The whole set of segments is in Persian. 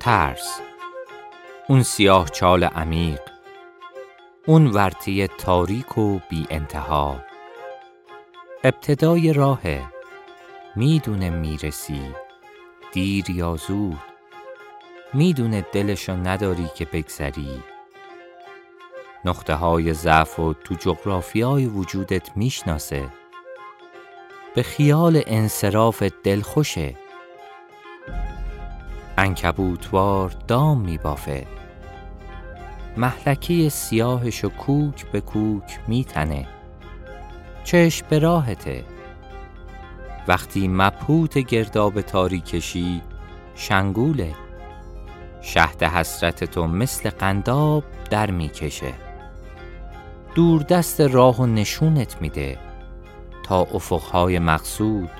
ترس. اون سیاه چال عمیق. اون ورطه تاریک و بی انتها. ابتدای راهه. می‌دونه می‌رسی. دیر یا زود. می‌دونه دلشو نداری که بگذری. نقطه های ضعف و تو جغرافیای وجودت می‌شناسه. به خیال انصراف دلخوشه انکبوتوار دام میبافه. محلکی سیاهش و کوک به کوک میتنه. چشم به راهته. وقتی مبهوت گرداب تاریکشی شنگوله. شهد حسرت تو مثل قنداب در می‌کشه. دور دست راه و نشونت میده تا افقهای مقصود.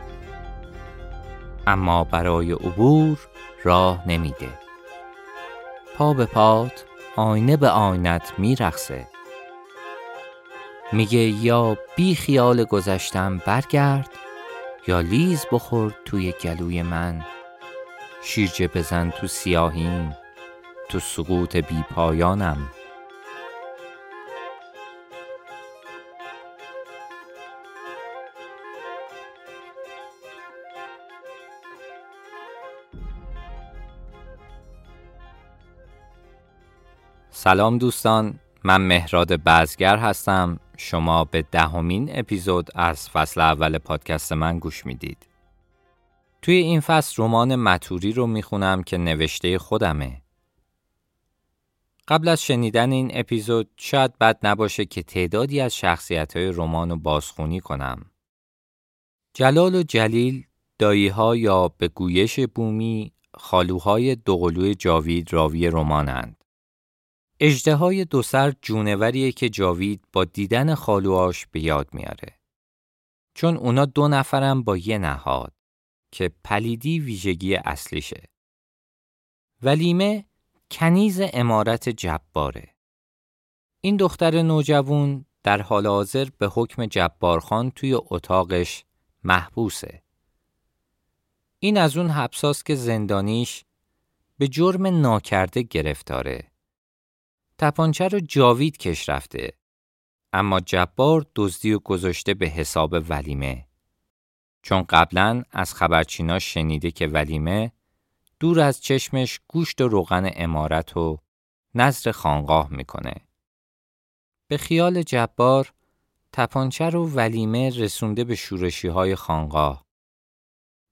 اما برای عبور راه نمیده. پا به پات آینه به آینت میرخصه میگه یا بی خیال گذشتم برگرد یا لیز بخور توی گلوی من. شیرجه بزن تو سیاهیم تو سقوط بی پایانم. سلام دوستان من مهراد بزگر هستم. شما به دهمین اپیزود از فصل اول پادکست من گوش می‌دید. توی این فصل رمان متوری رو می‌خونم که نوشته خودمه. قبل از شنیدن این اپیزود شاید بد نباشه که تعدادی از شخصیت های رمان رو بازخونی کنم. جلال و جلیل داییها یا به گویش بومی خالوهای دوقلوی جاوید راوی رمانند. اجدهای دو سر جونوریه که جاوید با دیدن خالوهاش به یاد میاره. چون اونا دو نفرم با یه نهاد که پلیدی ویژگی اصلیشه. ولیمه کنیز امارت جباره. این دختر نوجوون در حال حاضر به حکم جبارخان توی اتاقش محبوسه. این از اون حبساست که زندانیش به جرم ناکرده گرفتاره. تپانچه رو جاوید کش رفته. اما جبار دزدی و گذاشته به حساب ولیمه. چون قبلا از خبرچینا شنیده که ولیمه دور از چشمش گوشت و روغن امارت و نظر خانقاه می‌کنه. به خیال جبار تپانچه رو ولیمه رسونده به شورشی های خانقاه.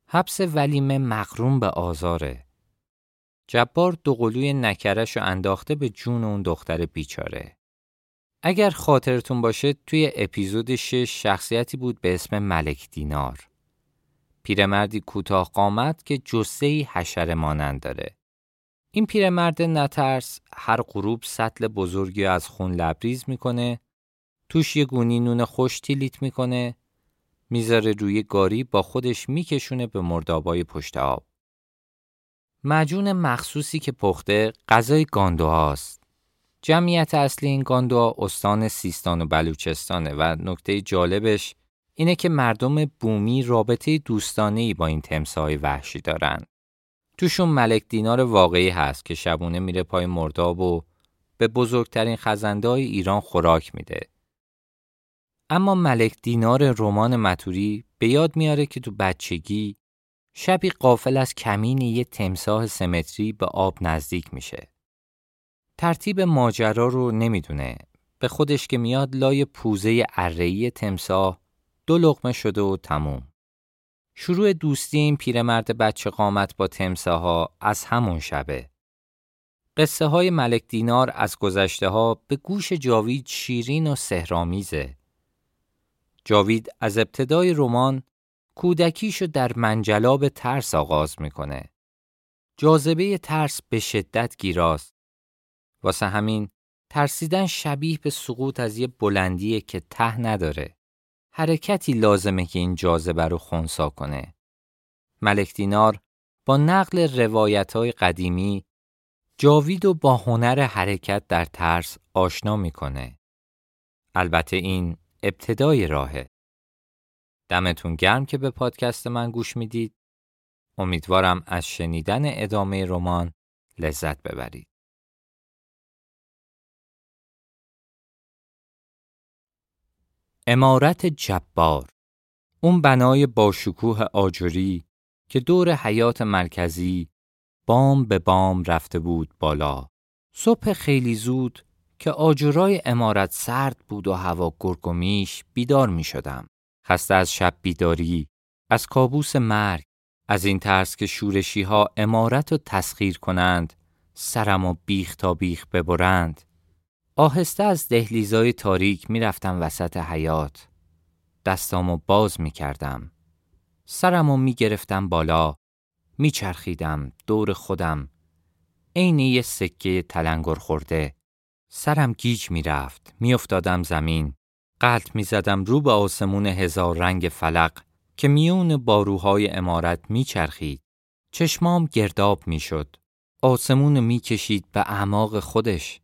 حبس ولیمه مقروم به آزاره. جبار دوقلوی نکرش رو انداخته به جون اون دختر بیچاره. اگر خاطرتون باشه توی اپیزود 6 شخصیتی بود به اسم ملک دینار. پیرمردی کوتاه قامت که جسه‌ای حشره مانند داره. این پیرمرد نترس هر غروب سطل بزرگی از خون لبریز می‌کنه توش یه گونی نون خوش تیلیت می‌کنه می‌ذاره روی گاری با خودش میکشونه به مردابای پشت آب. مجون مخصوصی که پخته غذای گاندوهاست. جمعیت اصلی این گاندوها استان سیستان و بلوچستانه و نکته جالبش اینه که مردم بومی رابطه دوستانهی با این تمساهای وحشی دارن. توشون ملک دینار واقعی هست که شبونه میره پای مرداب و به بزرگترین خزنده های ایران خوراک میده. اما ملک دینار رمان متوری به یاد میاره که تو بچگی شبی قافل از کمین یه تمساه سمتری به آب نزدیک میشه. ترتیب ماجرا رو نمی‌دونه. به خودش که میاد لای پوزه ارهی تمساه دو لقمه شده و تموم. شروع دوستی این پیرمرد بچه قامت با تمساها از همون شبه. قصه های ملک دینار از گذشته ها به گوش جاوید شیرین و سهرامیزه. جاوید از ابتدای رمان کودکیشو در منجلاب ترس آغاز می‌کنه. جاذبه ترس به شدت گیراست. واسه همین ترسیدن شبیه به سقوط از یه بلندیه که ته نداره. حرکتی لازمه که این جاذبه رو خونسا کنه. ملک دینار با نقل روایت های قدیمی جاوید و با هنر حرکت در ترس آشنا می‌کنه. البته این ابتدای راهه. دمتون گرم که به پادکست من گوش می‌دید. امیدوارم از شنیدن ادامه رمان لذت ببرید. امارت جبار اون بنای باشکوه آجری که دور حیات مرکزی بام به بام رفته بود بالا. صبح خیلی زود که آجرای امارت سرد بود و هوا گرگومیش بیدار می شدم. خسته از شب بیداری، از کابوس مرگ، از این ترس که شورشی ها امارت رو تسخیر کنند، سرم و بیخ تا بیخ ببرند. آهسته از دهلیزای تاریک می رفتم وسط حیات. دستامو باز می کردم. سرمو می گرفتم بالا. می چرخیدم دور خودم. عین یه سکه تلنگر خورده. سرم گیج می رفت. می افتادم زمین. قلط می زدم رو به آسمون هزار رنگ فلق که میون باروهای امارت می چرخید. چشمام گرداب می شد. آسمون می کشید به اعماق خودش.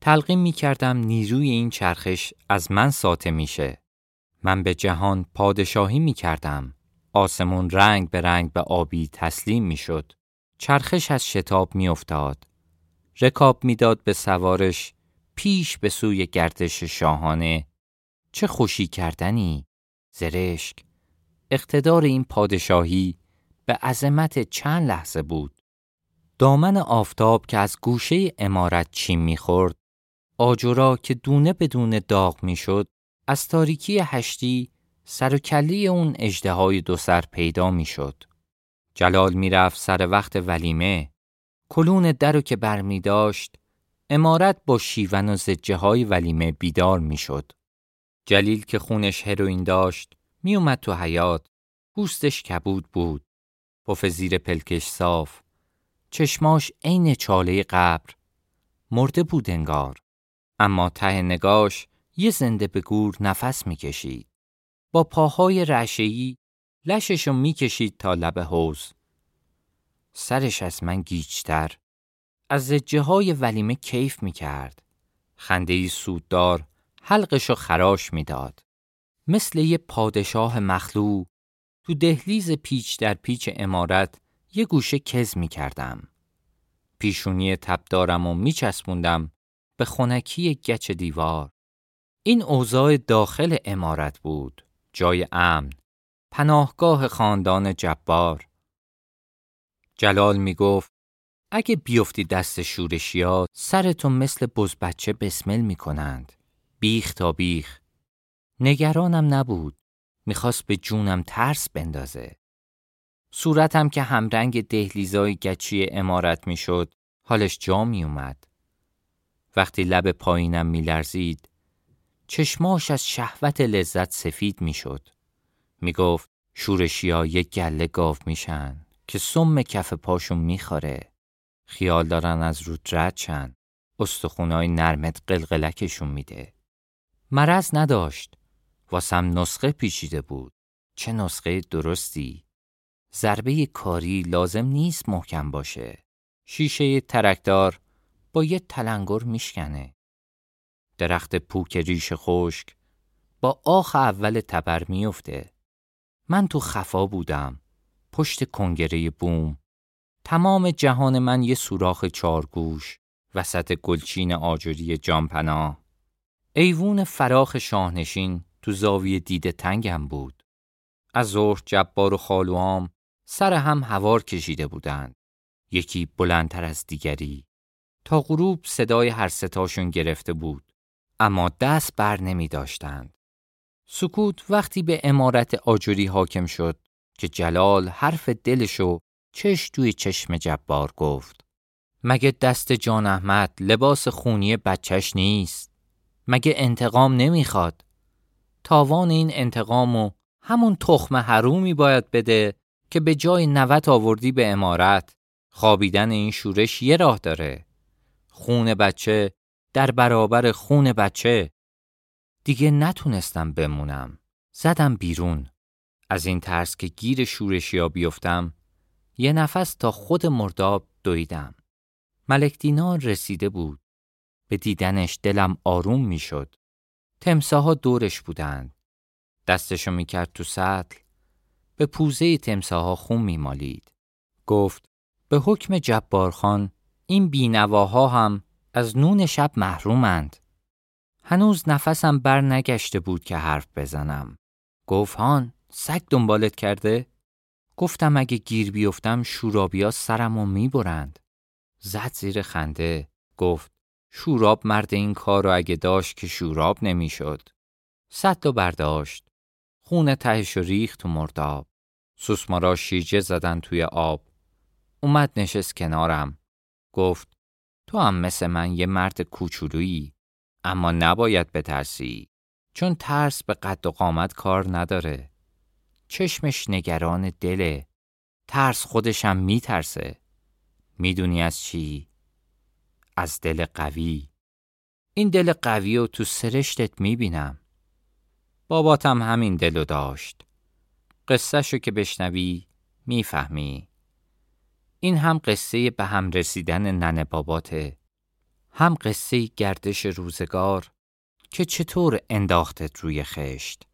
تلقیم می کردم نیروی این چرخش از من ساته میشه. من به جهان پادشاهی می کردم. آسمون رنگ به رنگ به آبی تسلیم می شد. چرخش از شتاب می افتاد. رکاب می‌داد به سوارش پیش به سوی گردش شاهانه چه خوشی کردنی زرشک اقتدار این پادشاهی به عظمت چند لحظه بود دامن آفتاب که از گوشه امارت چین می‌خورد آجورا که دونه بدون داغ می‌شد از تاریکی هشتی سر و کلی اون اجده دو سر پیدا می‌شد. جلال می‌رفت سر وقت ولیمه کلون درو که بر می داشت امارت با شیون و زجه های ولیمه بیدار می‌شد. جلیل که خونش هروین داشت می اومد تو حیات پوستش کبود بود پف زیر پلکش صاف چشماش عین چاله قبر مرده بود انگار اما ته نگاش یه زنده به گور نفس می‌کشید. با پاهای رعشه‌ای لششو می‌کشید تا لب حوز. سرش از من گیجتر. از زجه های ولیمه کیف می‌کرد. خندهی سوددار حلقشو خراش می‌داد. مثل یه پادشاه مخلو تو دهلیز پیچ در پیچ امارت یه گوشه کز می‌کردم. پیشونی تبدارم و میچسبوندم به خونکی گچ دیوار. این اوضاع داخل امارت بود، جای امن، پناهگاه خاندان جبار. جلال می گفت اگه بیفتی دست شورشیات سرتون مثل بز بچه بسمل می کنند. بیخ تا بیخ. نگرانم نبود. می‌خواست به جونم ترس بندازه. صورتم که همرنگ دهلیزای گچی امارت می‌شد حالش جا می اومد. وقتی لب پایینم میلرزید چشماش از شهوت لذت سفید می‌شد می‌گفت شورشیا یک گله گاو میشن که سم کف پاشون می‌خوره خیال دارن از رود رد چن استخونای نرمت قلقلکشون میده مرض نداشت واسم نسخه پیچیده بود چه نسخه درستی ضربه کاری لازم نیست محکم باشه شیشه ترکدار با یه تلنگر میشکنه. درخت پوک ریش خشک با آخ اول تبر میفته. من تو خفا بودم. پشت کنگره بوم. تمام جهان من یه سوراخ چارگوش وسط گلچین آجری جامپنا. ایوون فراخ شاهنشین تو زاویه دیده تنگم بود. از ظهر جبار و خالوام سر هم هوار کشیده بودند. یکی بلندتر از دیگری. تا غروب صدای هر ستاشون گرفته بود اما دست بر نمی داشتند. سکوت وقتی به امارت آجوری حاکم شد که جلال حرف دلشو چش توی چشم جبار گفت. مگه دست جان احمد لباس خونی بچهش نیست؟ مگه انتقام نمی‌خواد؟ تاوان این انتقام و همون تخم حرومی باید بده که به جای نوت آوردی به امارت خوابیدن این شورش یه راه داره. خون بچه در برابر خون بچه دیگه نتونستم بمونم زدم بیرون از این ترس که گیر شورشیا بیفتم یه نفس تا خود مرداب دویدم. ملک دینار رسیده بود. به دیدنش دلم آروم می‌شد. تمساها دورش بودند. دستشو می‌کرد تو سطل. به پوزه تمساها خون میمالید. گفت به حکم جبارخان این بینواها هم از نون شب محرومند. هنوز نفسم بر نگشته بود که حرف بزنم. گفت هان سگ دنبالت کرده؟ گفتم اگه گیر بیفتم شورابیا سرمو می‌برند. زد زیر خنده. گفت شوراب مرد این کار رو اگه داشت که شوراب نمی‌شد. سطل و برداشت. خون تهش و ریخت تو مرداب. سوسمارا شیجه زدن توی آب. اومد نشست کنارم. گفت تو هم مثل من یه مرد کوچولویی اما نباید بترسی چون ترس به قد و قامت کار نداره. چشمش نگران دله. ترس خودشم میترسه. می‌دونی از چی؟ از دل قوی. این دل قوی رو تو سرشتت می‌بینم. باباتم همین دلو داشت. قصهشو که بشنوی می‌فهمی. این هم قصه به هم رسیدن ننه باباته. هم قصه گردش روزگار که چطور انداختت روی خشت.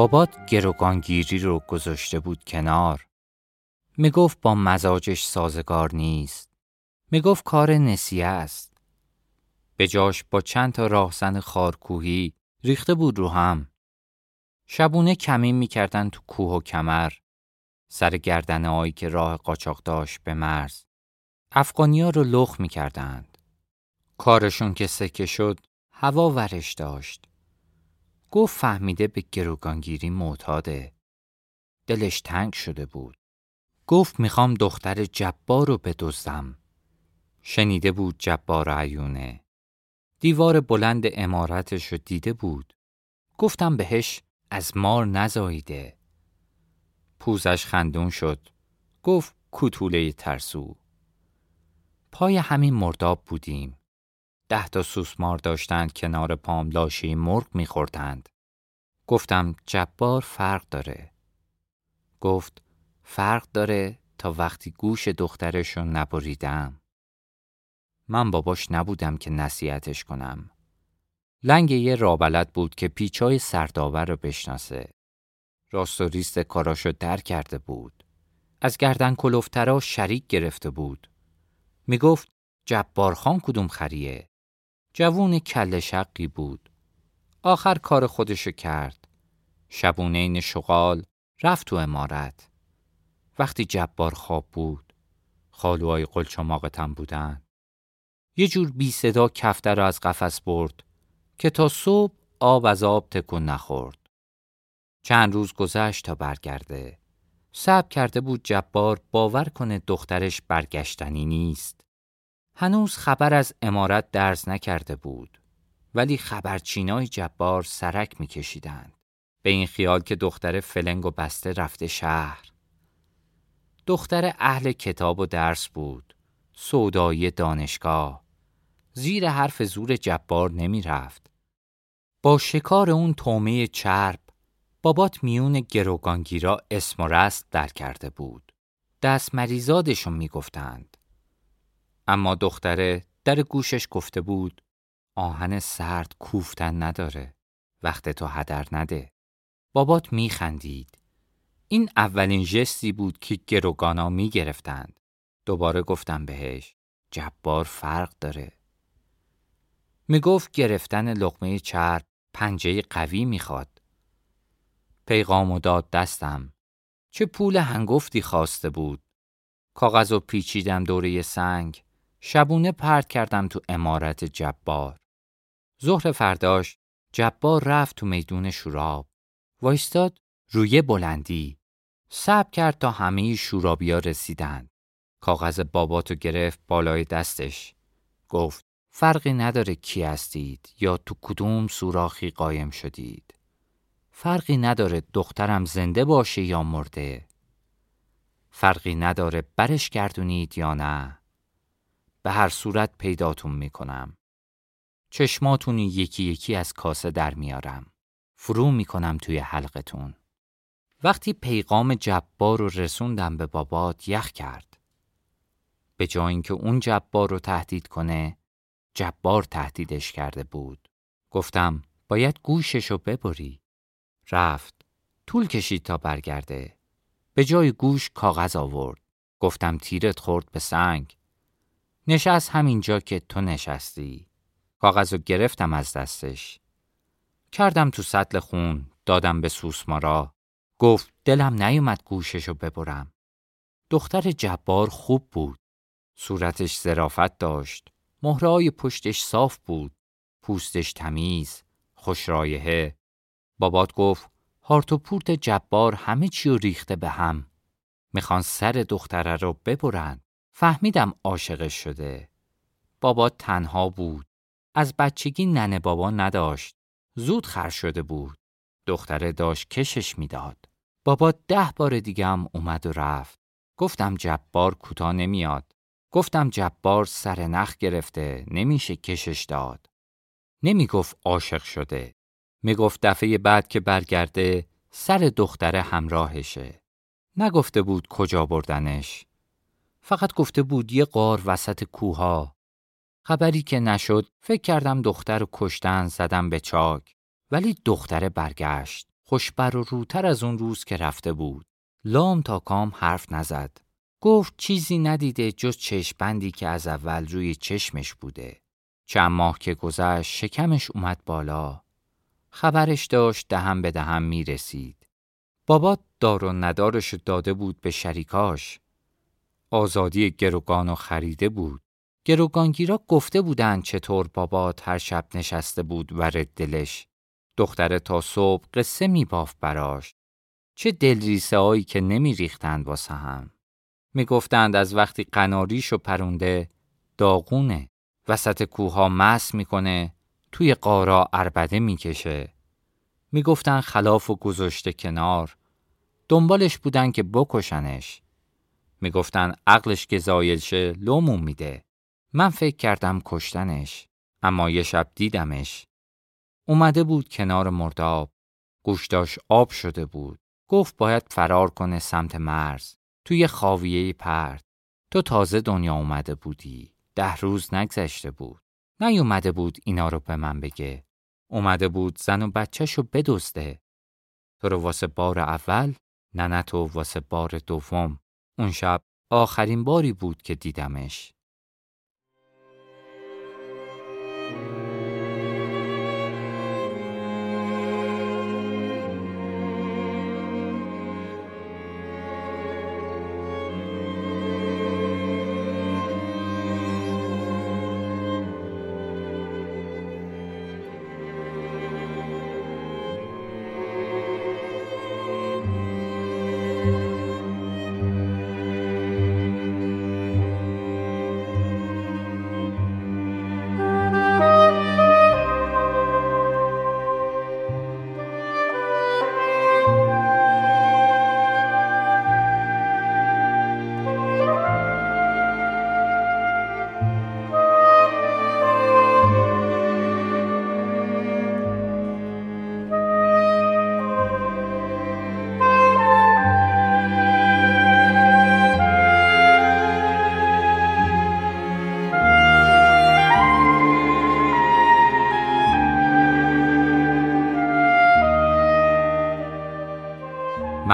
بابات گروگانگیری رو گذاشته بود کنار. می‌گفت با مزاجش سازگار نیست. می‌گفت کار نسیه است. به جاش با چند تا راهزن خارکوهی ریخته بود رو هم. شبونه کمین می‌کردن تو کوه و کمر. سر گردنه هایی که راه قاچاق داشت به مرز. افغانیا رو لخ می‌کردند. کارشون که سکه شد هوا ورش داشت. گفت فهمیده به گروگانگیری معتاده. دلش تنگ شده بود. گفت می‌خوام دختر جبار رو بدزدم. شنیده بود جبار عیونه. دیوار بلند امارتش رو دیده بود. گفتم بهش از مار نزاییده. پوزش خندون شد. گفت کوتوله ترسو. پای همین مرداب بودیم. ده تا سوسمار داشتند کنار پام لاشی مرغ میخوردند. گفتم جبار فرق داره. گفت فرق داره تا وقتی گوش دخترشون نبریدم. من باباش نبودم که نصیحتش کنم. لنگ یه رابلت بود که پیچای سرداور رو بشناسه. راست و ریست کاراشو در کرده بود. از گردن کلوفترا شریک گرفته بود. می‌گفت جبارخان کدوم خریه؟ جوون کل شقی بود. آخر کار خودشو کرد. شبونین شغال رفت تو امارت. وقتی جبار خواب بود. خالوهای قلچماقتم بودن. یه جور بی صدا کفته را از قفس برد که تا صبح آب از آب تکون نخورد. چند روز گذشت تا برگرده. صبر کرده بود جبار باور کنه دخترش برگشتنی نیست. هنوز خبر از امارت درز نکرده بود ولی خبرچینای جبار سرک میکشیدند به این خیال که دختر فلنگ و بسته رفته شهر دختر اهل کتاب و درس بود سودایی دانشگاه زیر حرف زور جبار نمی رفت. با شکار اون تومه چرب بابات میون گروگانگیرا اسم و رست در کرده بود. دست مریزادشون می‌گفتند. اما دختره در گوشش گفته بود آهن سرد کوفتن نداره. وقت تو هدر نده. بابات میخندید. این اولین جستی بود که گروگانا می‌گرفتند. دوباره گفتم بهش جبار فرق داره. می‌گفت گرفتن لقمه چرب پنجه قوی می‌خواد. پیغام و داد دستم. چه پول هنگفتی خواسته بود. کاغذ و پیچیدم دوره سنگ. شبونه پرت کردم تو امارت جبار. ظهر فرداش جبار رفت تو میدون شوراب. وایستاد روی بلندی. سب کرد تا همه شورابیا رسیدند. کاغذ باباتو گرفت بالای دستش. گفت فرقی نداره کی هستید یا تو کدوم سوراخی قایم شدید. فرقی نداره دخترم زنده باشه یا مرده. فرقی نداره برش گردونید یا نه. به هر صورت پیداتون می‌کنم. چشماتون یکی یکی از کاسه در میارم. فرو می‌کنم توی حلقتون. وقتی پیغام جبار رو رسوندم به بابات یخ کرد. به جای اینکه اون جبار رو تهدید کنه، جبار تهدیدش کرده بود. گفتم باید گوششو ببری. رفت. طول کشید تا برگرده. به جای گوش کاغذ آورد. گفتم تیرت خورد به سنگ. نشست همینجا که تو نشستی. کاغذ گرفتم از دستش. کردم تو سطل خون. دادم به سوسمارا. گفت دلم نیومد گوششو ببرم. دختر جبار خوب بود. صورتش زرافت داشت. مهرهای پشتش صاف بود. پوستش تمیز. خوش رایحه. بابات گفت هارت پورت جبار همه چی ریخته به هم. می‌خوان سر دختره رو ببرن. فهمیدم عاشقش شده. بابا تنها بود. از بچگی ننه بابا نداشت. زود خر شده بود. دختره داشت کشش می‌داد. بابا ده بار دیگه هم اومد و رفت. گفتم جبار کوتا نمیاد. گفتم جبار سر نخ گرفته نمیشه کشش داد. نمی‌گفت عاشق شده. می‌گفت دفعه بعد که برگرده سر دختره همراهشه. نگفته بود کجا بردنش. فقط گفته بود یه قار وسط کوها. خبری که نشد فکر کردم دختر کشتن زدم به چاک. ولی دختره برگشت. خوشبر و روتر از اون روز که رفته بود. لام تا کام حرف نزد. گفت چیزی ندیده جز چشمبندی که از اول روی چشمش بوده. چند ماه که گذشت شکمش اومد بالا. خبرش داشت دهم به دهم می رسید. بابا دار و ندارش داده بود به شریکاش. آزادی گروگان خریده بود. گروگانگیرا گفته بودن چطور بابات هر شب نشسته بود و دلش. دختره تا صبح قصه می باف براش. چه دلریسه هایی که نمی ریختند واسه هم. می گفتند از وقتی قناریشو پرونده داغونه. وسط کوها مس می‌کنه توی قارا اربده می‌کشه. می‌گفتن خلاف و گذاشته کنار. دنبالش بودن که بکشنش. می‌گفتن عقلش که زایل شه لومون میده. من فکر کردم کشتنش. اما یه شب دیدمش. اومده بود کنار مرداب. گوشتاش آب شده بود. گفت باید فرار کنه سمت مرز. توی خاویه پرد. تو تازه دنیا اومده بودی. ده روز نگذشته بود. نیومده بود اینا رو به من بگه. اومده بود زن و بچهشو بدزده. تو رو واسه بار اول نه نه تو واسه بار دوم. اون شب آخرین باری بود که دیدمش.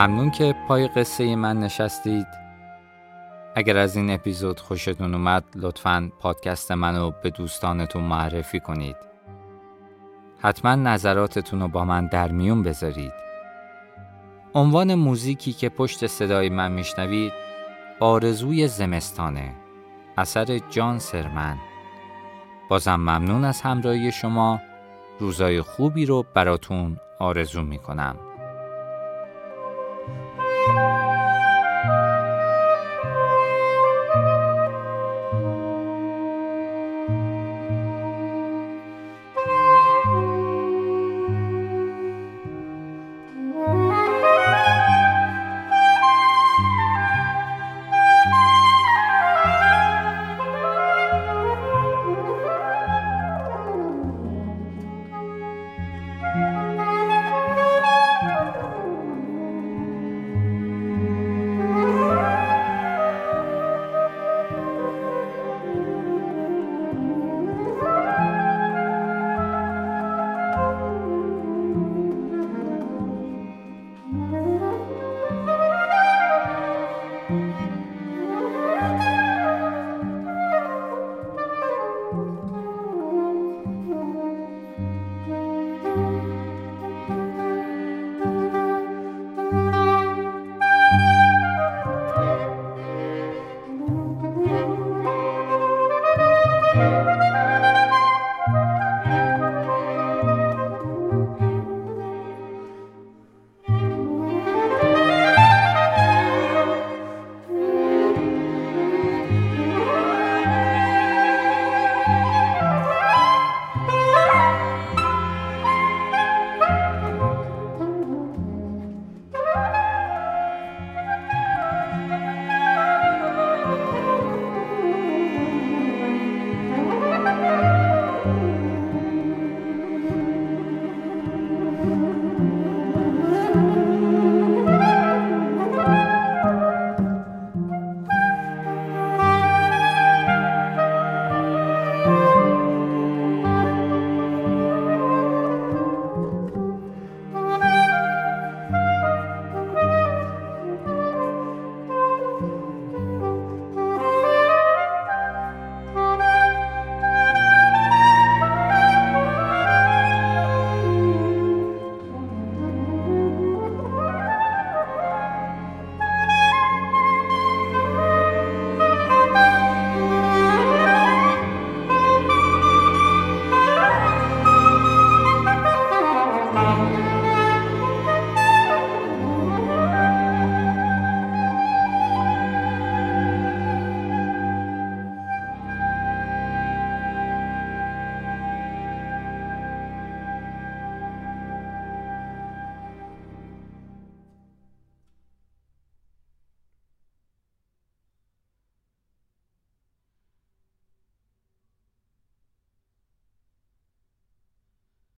ممنون که پای قصه من نشستید. اگر از این اپیزود خوشتون اومد لطفا پادکست منو به دوستانتون معرفی کنید. حتما نظراتتون رو با من در میون بذارید. عنوان موزیکی که پشت صدای من میشنوید آرزوی زمستانه اثر جان سرمن. بازم ممنون از همراهی شما. روزای خوبی رو براتون آرزو می‌کنم. oh